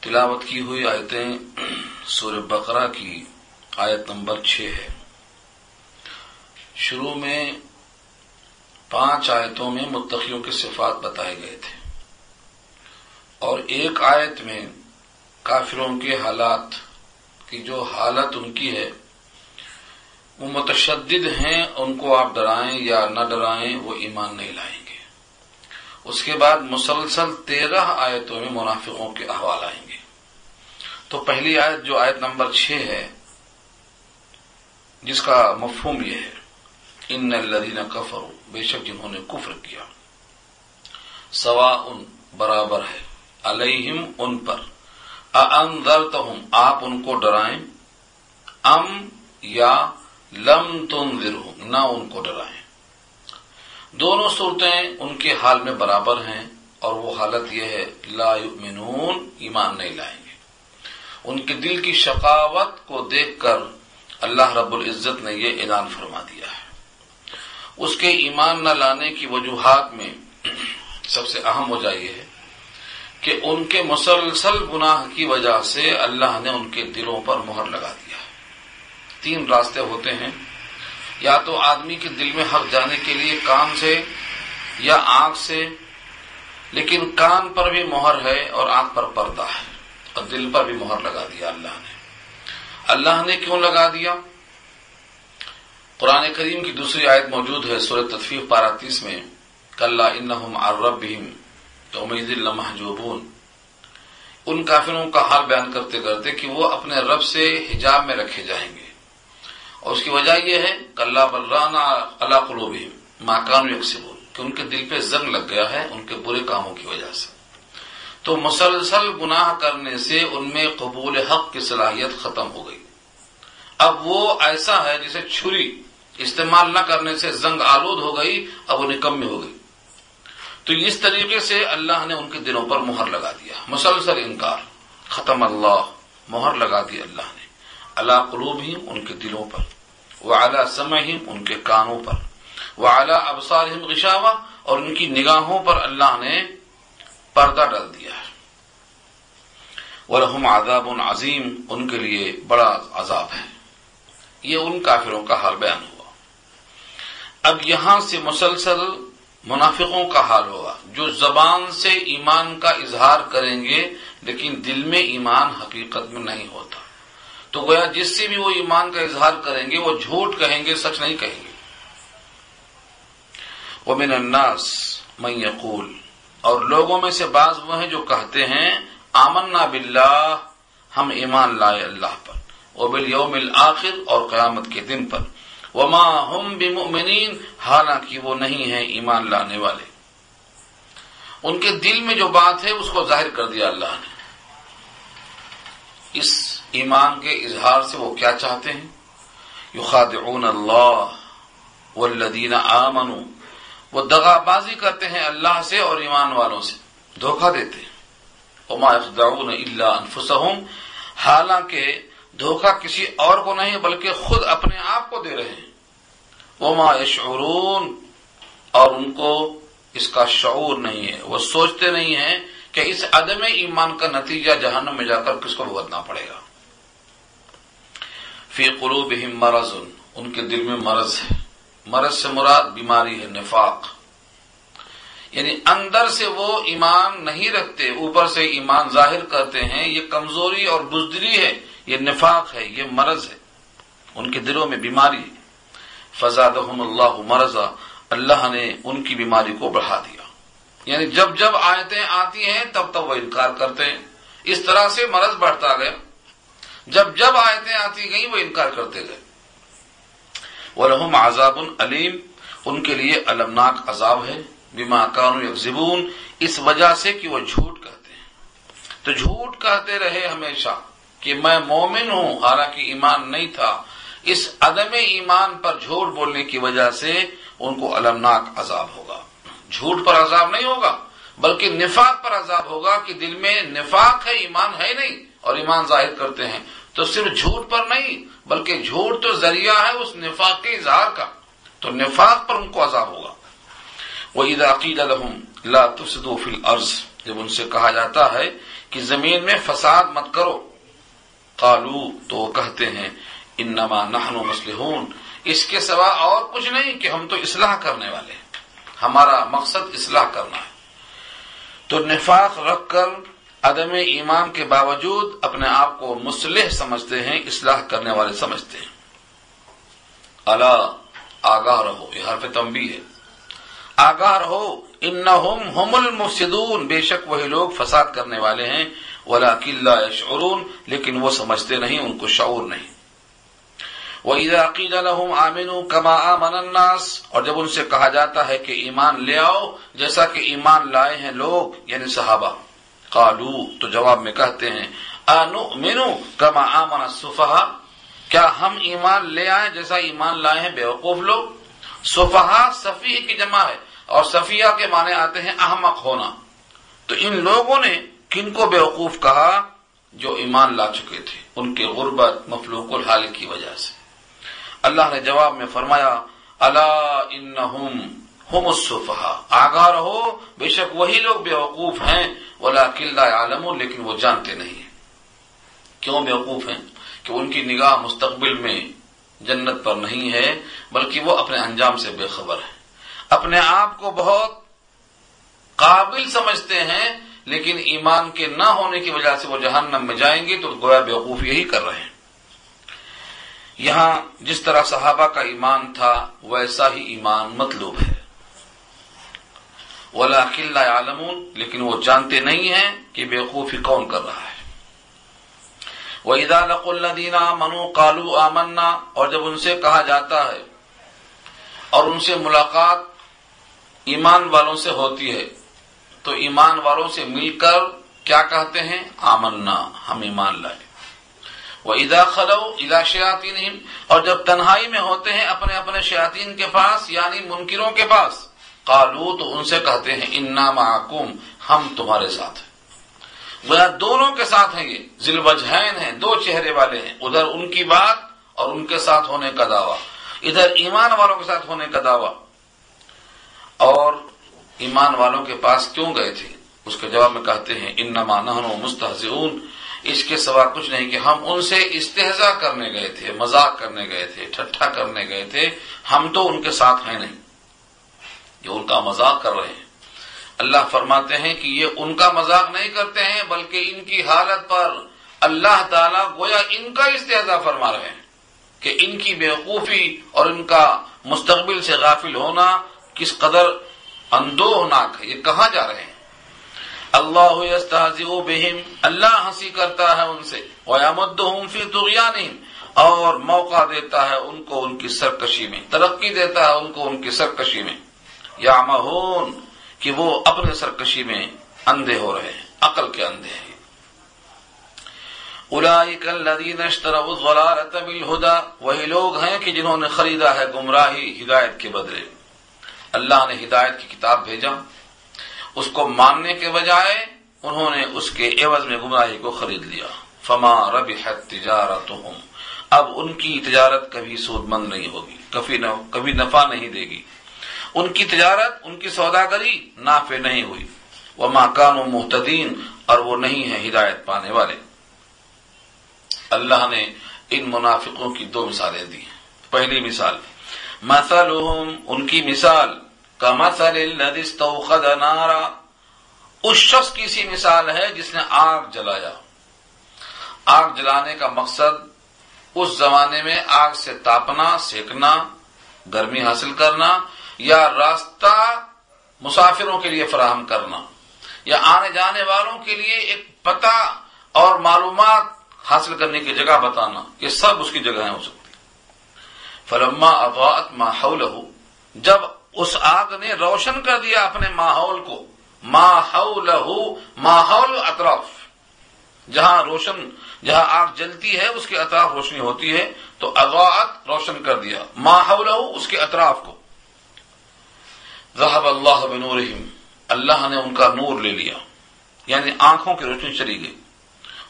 تلاوت کی ہوئی آیتیں سور بقرہ کی آیت نمبر چھ ہے۔ شروع میں پانچ آیتوں میں متقیوں کے صفات بتائے گئے تھے۔ اور ایک آیت میں کافروں کے حالات کی جو حالت ان کی ہے، وہ متشدد ہیں، ان کو آپ ڈرائیں یا نہ ڈرائیں، وہ ایمان نہیں لائیں گے۔ اس کے بعد مسلسل تیرہ آیتوں میں منافقوں کے احوال آئیں گے۔ تو پہلی آیت جو آیت نمبر چھ ہے، جس کا مفہوم یہ ہے، ان الدین کفر بے شک جنہوں نے کفر کیا۔ سوا ان برابر ہے، علیہم ان پر۔ اندرتہم آپ ان کو ڈرائیں۔ ام یا لم تنذرہم، نہ ان کو ڈرائیں۔ دونوں صورتیں ان کے حال میں برابر ہیں اور وہ حالت یہ ہے، لا یؤمنون، ایمان نہیں لائیں گے۔ ان کے دل کی شقاوت کو دیکھ کر اللہ رب العزت نے یہ اعلان فرما دیا ہے۔ اس کے ایمان نہ لانے کی وجوہات میں سب سے اہم وجہ یہ ہے کہ ان کے مسلسل گناہ کی وجہ سے اللہ نے ان کے دلوں پر مہر لگا دیا ہے۔ تین راستے ہوتے ہیں۔ یا تو آدمی کے دل میں حق جانے کے لیے کان سے یا آنکھ سے، لیکن کان پر بھی مہر ہے اور آنکھ پر پردہ ہے۔ اور دل پر بھی مہر لگا دیا اللہ نے۔ اللہ نے کیوں لگا دیا؟ قرآن کریم کی دوسری آیت موجود ہے، سورہ تطفیف پاراتیس میں۔ کل انہم عربہم تو امید المحجوبون ان کافروں کا حال بیان کرتے کرتے کہ وہ اپنے رب سے حجاب میں رکھے جائیں گے۔ اور اس کی وجہ یہ ہے کلّہ بلرانا اللہ قلوبہم ماکان یکسبون۔ کہ ان کے دل پہ زنگ لگ گیا ہے، ان کے برے کاموں کی وجہ سے۔ تو مسلسل گناہ کرنے سے ان میں قبول حق کی صلاحیت ختم ہو گئی۔ اب وہ ایسا ہے جسے چھری، استعمال نہ کرنے سے زنگ آلود ہو گئی، اب وہ نکمی ہو گئی۔ تو اس طریقے سے اللہ نے ان کے دلوں پر مہر لگا دیا۔ مسلسل انکار۔ ختم اللہ۔ مہر لگا دی اللہ نے۔ اللہ قلوب ہی ان کے دلوں پر۔ وہ اعلیٰ سمع ہی ان کے کانوں پر۔ وہ اعلیٰ ابسار غشاوہ۔ اور ان کی نگاہوں پر اللہ نے پردہ ڈال دیا۔ ورحم عذاب عظیم ان کے لیے بڑا عذاب ہے۔ یہ ان کافروں کا حال بیان ہوا۔ اب یہاں سے مسلسل منافقوں کا حال ہوگا جو زبان سے ایمان کا اظہار کریں گے، لیکن دل میں ایمان حقیقت میں نہیں ہوتا۔ تو گویا جس سے بھی وہ ایمان کا اظہار کریں گے، وہ جھوٹ کہیں گے، سچ نہیں کہیں گے۔ وہ من الناس من یقول اور لوگوں میں سے بعض وہ ہیں جو کہتے ہیں آمنا باللہ، ہم ایمان لائے اللہ پر وہ بال یوم الآخر اور قیامت کے دن پر۔ وما ہم بمؤمنین، حالانکہ وہ نہیں ہیں ایمان لانے والے۔ ان کے دل میں جو بات ہے، اس کو ظاہر کر دیا اللہ نے۔ اس ایمان کے اظہار سے وہ کیا چاہتے ہیں؟ یخادعون اللہ والذین آمنوا۔ وہ دغا بازی کرتے ہیں اللہ سے اور ایمان والوں سے۔ دھوکہ دیتے ہیں۔ وما يخدعون الا انفسهم حالانکہ دھوکہ کسی اور کو نہیں بلکہ خود اپنے آپ کو دے رہے ہیں. وما یشعرون اور ان کو اس کا شعور نہیں ہے. وہ سوچتے نہیں ہیں کہ اس عدم ایمان کا نتیجہ جہنم میں جا کر کس کو بھگتنا پڑے گا. فی قلوبہم مرض. ان کے دل میں مرض ہے. مرض سے مراد بیماری ہے، نفاق. یعنی اندر سے وہ ایمان نہیں رکھتے، اوپر سے ایمان ظاہر کرتے ہیں، یہ کمزوری اور بزدری ہے، یہ نفاق ہے، یہ مرض ہے، ان کے دلوں میں بیماری ہے۔ اللہ مرضا، اللہ نے ان کی بیماری کو بڑھا دیا۔ یعنی جب جب آیتیں آتی ہیں، تب تب وہ انکار کرتے ہیں۔ اس طرح سے مرض بڑھتا گیا۔ جب جب آیتیں آتی گئیں، وہ انکار کرتے گئے۔ وہ رحم عذاب العلیم ان کے لیے المناک عذاب ہے۔ بیما کانو زبون اس وجہ سے کہ وہ جھوٹ کہتے ہیں۔ تو جھوٹ کہتے رہے ہمیشہ کہ میں مومن ہوں، حالانکہ ایمان نہیں تھا۔ اس عدم ایمان پر جھوٹ بولنے کی وجہ سے ان کو المناک عذاب ہوگا۔ جھوٹ پر عذاب نہیں ہوگا، بلکہ نفاق پر عذاب ہوگا کہ دل میں نفاق ہے، ایمان ہے نہیں اور ایمان ظاہر کرتے ہیں۔ تو صرف جھوٹ پر نہیں، بلکہ جھوٹ تو ذریعہ ہے اس نفاق کے اظہار کا۔ تو نفاق پر ان کو عذاب ہوگا۔ وہ عید عقید الحم لا تفسدو فی الارض جب ان سے کہا جاتا ہے کہ زمین میں فساد مت کرو۔ قالو تو وہ کہتے ہیں انما نحن مسلحون اس کے سوا اور کچھ نہیں کہ ہم تو اصلاح کرنے والے ہیں۔ ہمارا مقصد اصلاح کرنا ہے۔ تو نفاق رکھ کر عدم ایمان کے باوجود اپنے آپ کو مسلح سمجھتے ہیں، اصلاح کرنے والے سمجھتے ہیں۔ اللہ آگاہ رہو، یہ حرف تمبی ہے۔ آگاہ رہو۔ ان ہم المفسدون۔ بے شک وہی لوگ فساد کرنے والے ہیں۔ ولا قلعہ شعرون لیکن وہ سمجھتے نہیں، ان کو شعور نہیں۔ وہ عقید الحم آمین کما آمن الناس۔ اور جب ان سے کہا جاتا ہے کہ ایمان لے آؤ، جیسا کہ ایمان لائے ہیں لوگ یعنی صحابہ۔ قالو تو جواب میں کہتے ہیں انو مینو کما آمن صفحا کیا ہم ایمان لے آئے جیسا ایمان لائے ہیں؟ بیوقوف لوگ۔ صفحا صفی کی جمع ہے۔ اور صفیہ کے معنی آتے ہیں احمق ہونا۔ تو ان لوگوں نے کن کو بیوقوف کہا؟ جو ایمان لا چکے تھے۔ ان کے غربت مفلوق الحال کی وجہ سے۔ اللہ نے جواب میں فرمایا اللہ ان ہم الصفحا آگاہ رہو، بے شک وہی لوگ بیوقوف ہیں۔ ولا قلعہ عالم لیکن وہ جانتے نہیں ہیں۔ کیوں بیوقوف ہیں؟ کہ ان کی نگاہ مستقبل میں جنت پر نہیں ہے، بلکہ وہ اپنے انجام سے بے خبر ہے اپنے آپ کو بہت قابل سمجھتے ہیں، لیکن ایمان کے نہ ہونے کی وجہ سے وہ جہنم میں جائیں گے تو گویا بیوقوف یہی کر رہے ہیں۔ یہاں جس طرح صحابہ کا ایمان تھا، ویسا ہی ایمان مطلوب ہے۔ ولا قلعہ عالم لیکن وہ جانتے نہیں ہیں کہ بیوقوفی کون کر رہا ہے۔ وہ ادا لق الدینہ منو کالو آمنا، اور جب ان سے کہا جاتا ہے اور ان سے ملاقات ایمان والوں سے ہوتی ہے۔ تو ایمان والوں سے مل کر کیا کہتے ہیں؟ آمنا، ہم ایمان لائے۔ وہ ادا خلو ادا شیاطین اور جب تنہائی میں ہوتے ہیں اپنے اپنے شیاطین کے پاس یعنی منکروں کے پاس، قالو تو ان سے کہتے ہیں، انا معکوم ہم تمہارے ساتھ ہیں۔ وہ دونوں کے ساتھ ہیں یہ۔ ذل وجہین ہیں، دو چہرے والے ہیں۔ ادھر ان کی بات اور ان کے ساتھ ہونے کا دعویٰ۔ ادھر ایمان والوں کے ساتھ ہونے کا دعویٰ۔ اور ایمان والوں کے پاس کیوں گئے تھے؟ اس کے جواب میں کہتے ہیں ان نما نہن مستحزون اس کے سوا کچھ نہیں کہ ہم ان سے استحضا کرنے گئے تھے، مذاق کرنے گئے تھے، ٹھٹھا کرنے گئے تھے۔ ہم تو ان کے ساتھ ہیں نہیں۔ یہ ان کا مذاق کر رہے ہیں۔ اللہ فرماتے ہیں کہ یہ ان کا مذاق نہیں کرتے ہیں، بلکہ ان کی حالت پر اللہ تعالیٰ گویا ان کا استحضا فرما رہے ہیں کہ ان کی بیوقوفی اور ان کا مستقبل سے غافل ہونا کس قدر اندوہناک ہے، یہ کہاں جا رہے ہیں؟ اللہ بہم، اللہ ہنسی کرتا ہے ان سے ویامدہم فی طغیانہم، اور موقع دیتا ہے ان کو ان کی سرکشی میں، ترقی دیتا ہے ان کو ان کی سرکشی میں۔ یا مہون کہ وہ اپنے سرکشی میں اندھے ہو رہے ہیں، عقل کے اندھے ہیں۔ اولئک الذین اشتروا الضلالة بالهدى وہی لوگ ہیں کہ جنہوں نے خریدا ہے گمراہی، ہدایت کے بدلے۔ اللہ نے ہدایت کی کتاب بھیجا۔ اس کو ماننے کے بجائے انہوں نے اس کے عوض میں گمراہی کو خرید لیا۔ فما ربحت تجارتهم۔ اب ان کی تجارت کبھی سود مند نہیں ہوگی کبھی نفع نہیں دے گی۔ ان کی تجارت، ان کی سوداگری نافع نہیں ہوئی۔ وہ ماکان و محتدین اور وہ نہیں ہے ہدایت پانے والے۔ اللہ نے ان منافقوں کی دو مثالیں دی۔ پہلی مثال مثلهم، ان کی مثال کا مثل الذي استوقد نارا۔ اس شخص کی سی مثال ہے جس نے آگ جلایا۔ آگ جلانے کا مقصد اس زمانے میں آگ سے تاپنا، سیکنا، گرمی حاصل کرنا، یا راستہ مسافروں کے لیے فراہم کرنا۔ یا آنے جانے والوں کے لیے ایک پتہ اور معلومات حاصل کرنے کی جگہ بتانا۔ یہ سب اس کی جگہیں ہو سکتی فلما اضاءت ماحول جب اس آگ نے روشن کر دیا اپنے ماحول کو ماحول ماحول اطراف۔ جہاں روشن، جہاں آگ جلتی ہے، اس کے اطراف روشنی ہوتی ہے، تو اضاءت روشن کر دیا ماحول اس کے اطراف کو۔ ذهب اللہ بنورہم، اللہ نے ان کا نور لے لیا یعنی آنکھوں کی روشنی چلی گئی۔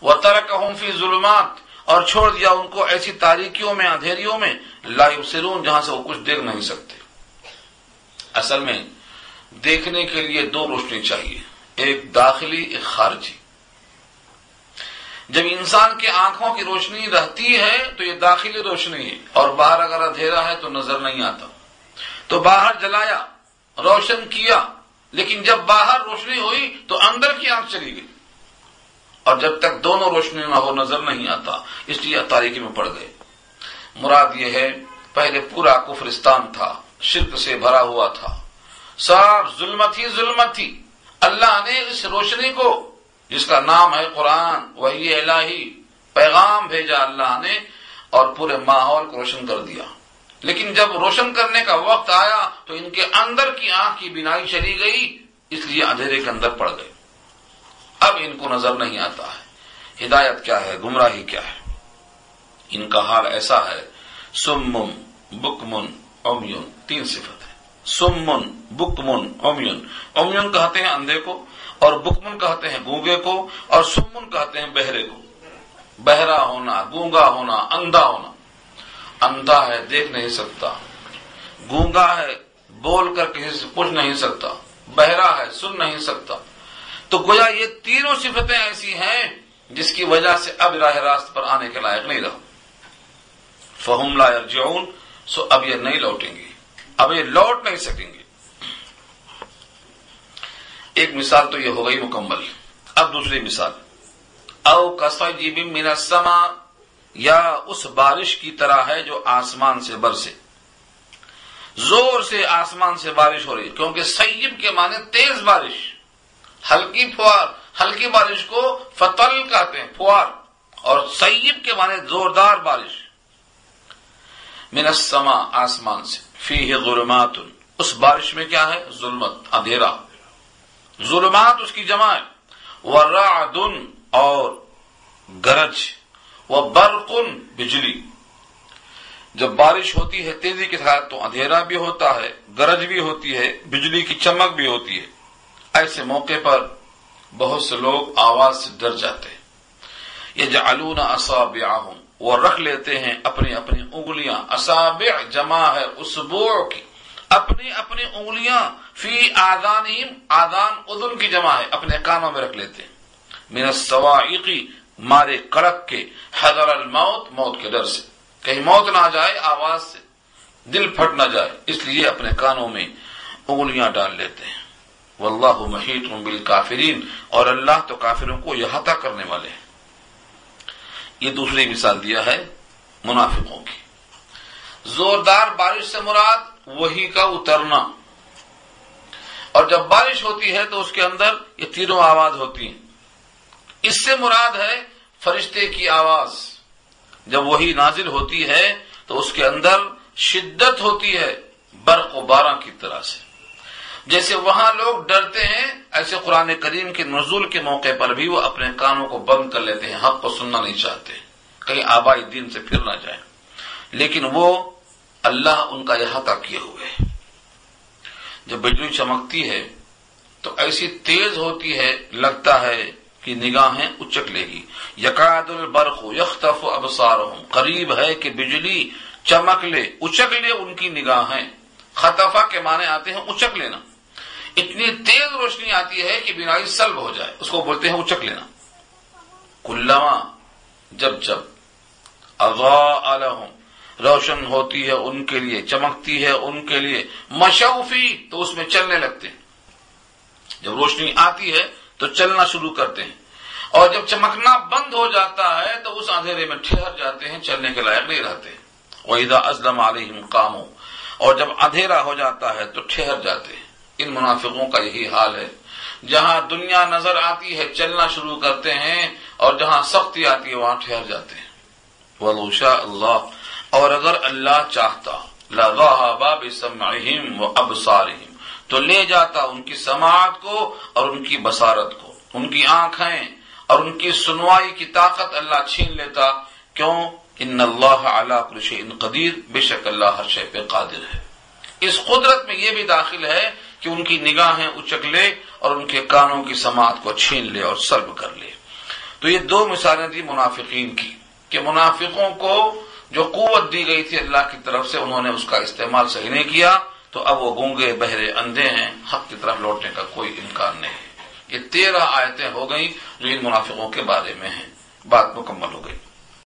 وہ ترکہم فی ظلمات اور چھوڑ دیا ان کو ایسی تاریکیوں میں، اندھیریوں میں، لا یبصرون، جہاں سے وہ کچھ دیکھ نہیں سکتے۔ اصل میں دیکھنے کے لیے دو روشنی چاہیے، ایک داخلی، ایک خارجی۔ جب انسان کی آنکھوں کی روشنی رہتی ہے تو یہ داخلی روشنی ہے، اور باہر اگر اندھیرا ہے تو نظر نہیں آتا۔ تو باہر جلایا، روشن کیا، لیکن جب باہر روشنی ہوئی تو اندر کی آنکھ چلی گئی۔ اور جب تک دونوں روشنی نہ ہو نظر نہیں آتا، اس لیے تاریخی میں پڑ گئے۔ مراد یہ ہے، پہلے پورا کفرستان تھا، شرک سے بھرا ہوا تھا۔ سب ظلمت ہی ظلمت تھی۔ اللہ نے اس روشنی کو، جس کا نام ہے قرآن وہی الہی، پیغام بھیجا اللہ نے، اور پورے ماحول کو روشن کر دیا۔ لیکن جب روشن کرنے کا وقت آیا، تو ان کے اندر کی آنکھ کی بینائی چلی گئی، اس لیے اندھیرے کے اندر پڑ گئے۔ اب ان کو نظر نہیں آتا ہے۔ ہدایت کیا ہے؟ گمراہی کیا ہے؟ ان کا حال ایسا ہے۔ سمم، بکمن اومیون تین صفت ہے سمن بکمن اومیون اومیون کہتے ہیں اندھے کو اور بکمن کہتے ہیں گونگے کو اور سمن کہتے ہیں بہرے کو۔ بہرا ہونا، گونگا ہونا، اندھا ہونا۔ اندھا ہے، دیکھ نہیں سکتا۔ گونگا ہے، بول کر کسی سے پوچھ نہیں سکتا۔ بہرا ہے، سن نہیں سکتا۔ تو گویا یہ تینوں صفتیں ایسی ہیں جس کی وجہ سے اب راہ راست پر آنے کے لائق نہیں رہا فہم لا یرجعون، سو اب یہ نہیں لوٹیں گے اب یہ لوٹ نہیں سکیں گے ایک مثال تو یہ ہو گئی مکمل۔ اب دوسری مثال۔ او کسا جی من السما، یا اس بارش کی طرح ہے جو آسمان سے برسے۔ زور سے آسمان سے بارش ہو رہی ہے، کیونکہ سیب کے معنی تیز بارش۔ ہلکی فوار ہلکی بارش کو فتل کہتے ہیں فوار اور سیب کے معنی زوردار بارش۔ من السما آسمان سے۔ فی ظلمات۔ اس بارش میں کیا ہے؟ ظلمت، اندھیرا۔ ظلمات اس کی جمع ہے۔ ورعدن اور گرج۔ و برقن بجلی۔ جب بارش ہوتی ہے تیزی کے ساتھ تو اندھیرا بھی ہوتا ہے، گرج بھی ہوتی ہے، بجلی کی چمک بھی ہوتی ہے۔ ایسے موقع پر بہت سے لوگ آواز سے ڈر جاتے ہیں۔ یہ جعلون اصابع وہ رکھ لیتے ہیں اپنی اپنی انگلیاں۔ اصابع جمع ہے اسبوع کی۔ اپنی اپنی انگلیاں فی آدانیم آدان ادن کی جمع ہے، اپنے کانوں میں رکھ لیتے ہیں۔ من السوائقی مارے کڑک کے۔ حضر الموت، موت کے ڈر سے۔ کہیں موت نہ جائے آواز سے۔ دل پھٹ نہ جائے، اس لیے اپنے کانوں میں انگلیاں ڈال لیتے ہیں۔ واللہ محیط بالکافرین۔ اور اللہ تو کافروں کو احاطہ کرنے والے ہیں۔ یہ دوسری مثال دیا ہے منافقوں کی۔ زوردار بارش سے مراد وہی کا اترنا۔ اور جب بارش ہوتی ہے تو اس کے اندر یہ تینوں آواز ہوتی ہیں۔ اس سے مراد ہے فرشتے کی آواز۔ جب وہی نازل ہوتی ہے تو اس کے اندر شدت ہوتی ہے برق و بارہ کی طرح سے۔ جیسے وہاں لوگ ڈرتے ہیں، ایسے قرآن کریم کے نزول کے موقع پر بھی وہ اپنے کانوں کو بند کر لیتے ہیں، حق کو سننا نہیں چاہتے۔ کہیں آبائی دین سے پھر نہ جائیں۔ لیکن وہ اللہ ان کا احاطہ کیے ہوئے جب بجلی چمکتی ہے، تو ایسی تیز ہوتی ہے، لگتا ہے کہ نگاہیں اچک لے گی۔ یقاد البرق یختف ابسار قریب ہے کہ بجلی چمک لے، اچک لے ان کی نگاہیں۔ خطفہ کے معنی آتے ہیں اچک لینا۔ اتنی تیز روشنی آتی ہے کہ بینائی سلب ہو جائے۔ اس کو بولتے ہیں اچک لینا۔ کلما جب جب اغا روشن ہوتی ہے ان کے لیے، چمکتی ہے ان کے لیے۔ مشوفی تو اس میں چلنے لگتے ہیں۔ جب روشنی آتی ہے تو چلنا شروع کرتے ہیں۔ اور جب چمکنا بند ہو جاتا ہے تو اس اندھیرے میں ٹھہر جاتے ہیں، چلنے کے لائق نہیں رہتے۔ وحیدہ ازلم علیہم کاموں اور جب اندھیرا ہو جاتا ہے تو ٹھہر جاتے ہیں۔ ان منافقوں کا یہی حال ہے۔ جہاں دنیا نظر آتی ہے، چلنا شروع کرتے ہیں اور جہاں سختی آتی ہے، وہاں ٹھہر جاتے ہیں۔ ولوشا اللہ۔ اور اگر اللہ چاہتا لذهب بسمعهم وابصارهم تو لے جاتا ان کی سماعت کو اور ان کی بصارت کو۔ ان کی آنکھیں اور ان کی سنوائی کی طاقت اللہ چھین لیتا۔ کیوں؟ ان اللہ اعلیٰ کلش ان قدیر۔ بے شک اللہ ہر شے پہ قادر ہے۔ اس قدرت میں یہ بھی داخل ہے کہ ان کی نگاہیں اچک لے اور ان کے کانوں کی سماعت کو چھین لے اور سلب کر لے۔ تو یہ دو مثالیں تھی منافقین کی کہ منافقوں کو جو قوت دی گئی تھی اللہ کی طرف سے انہوں نے اس کا استعمال صحیح نہیں کیا، تو اب وہ گونگے، بہرے، اندھے ہیں، حق کی طرف لوٹنے کا کوئی امکان نہیں ہے۔ یہ تیرہ آیتیں ہو گئیں جو ان منافقوں کے بارے میں ہیں۔ بات مکمل ہو گئی۔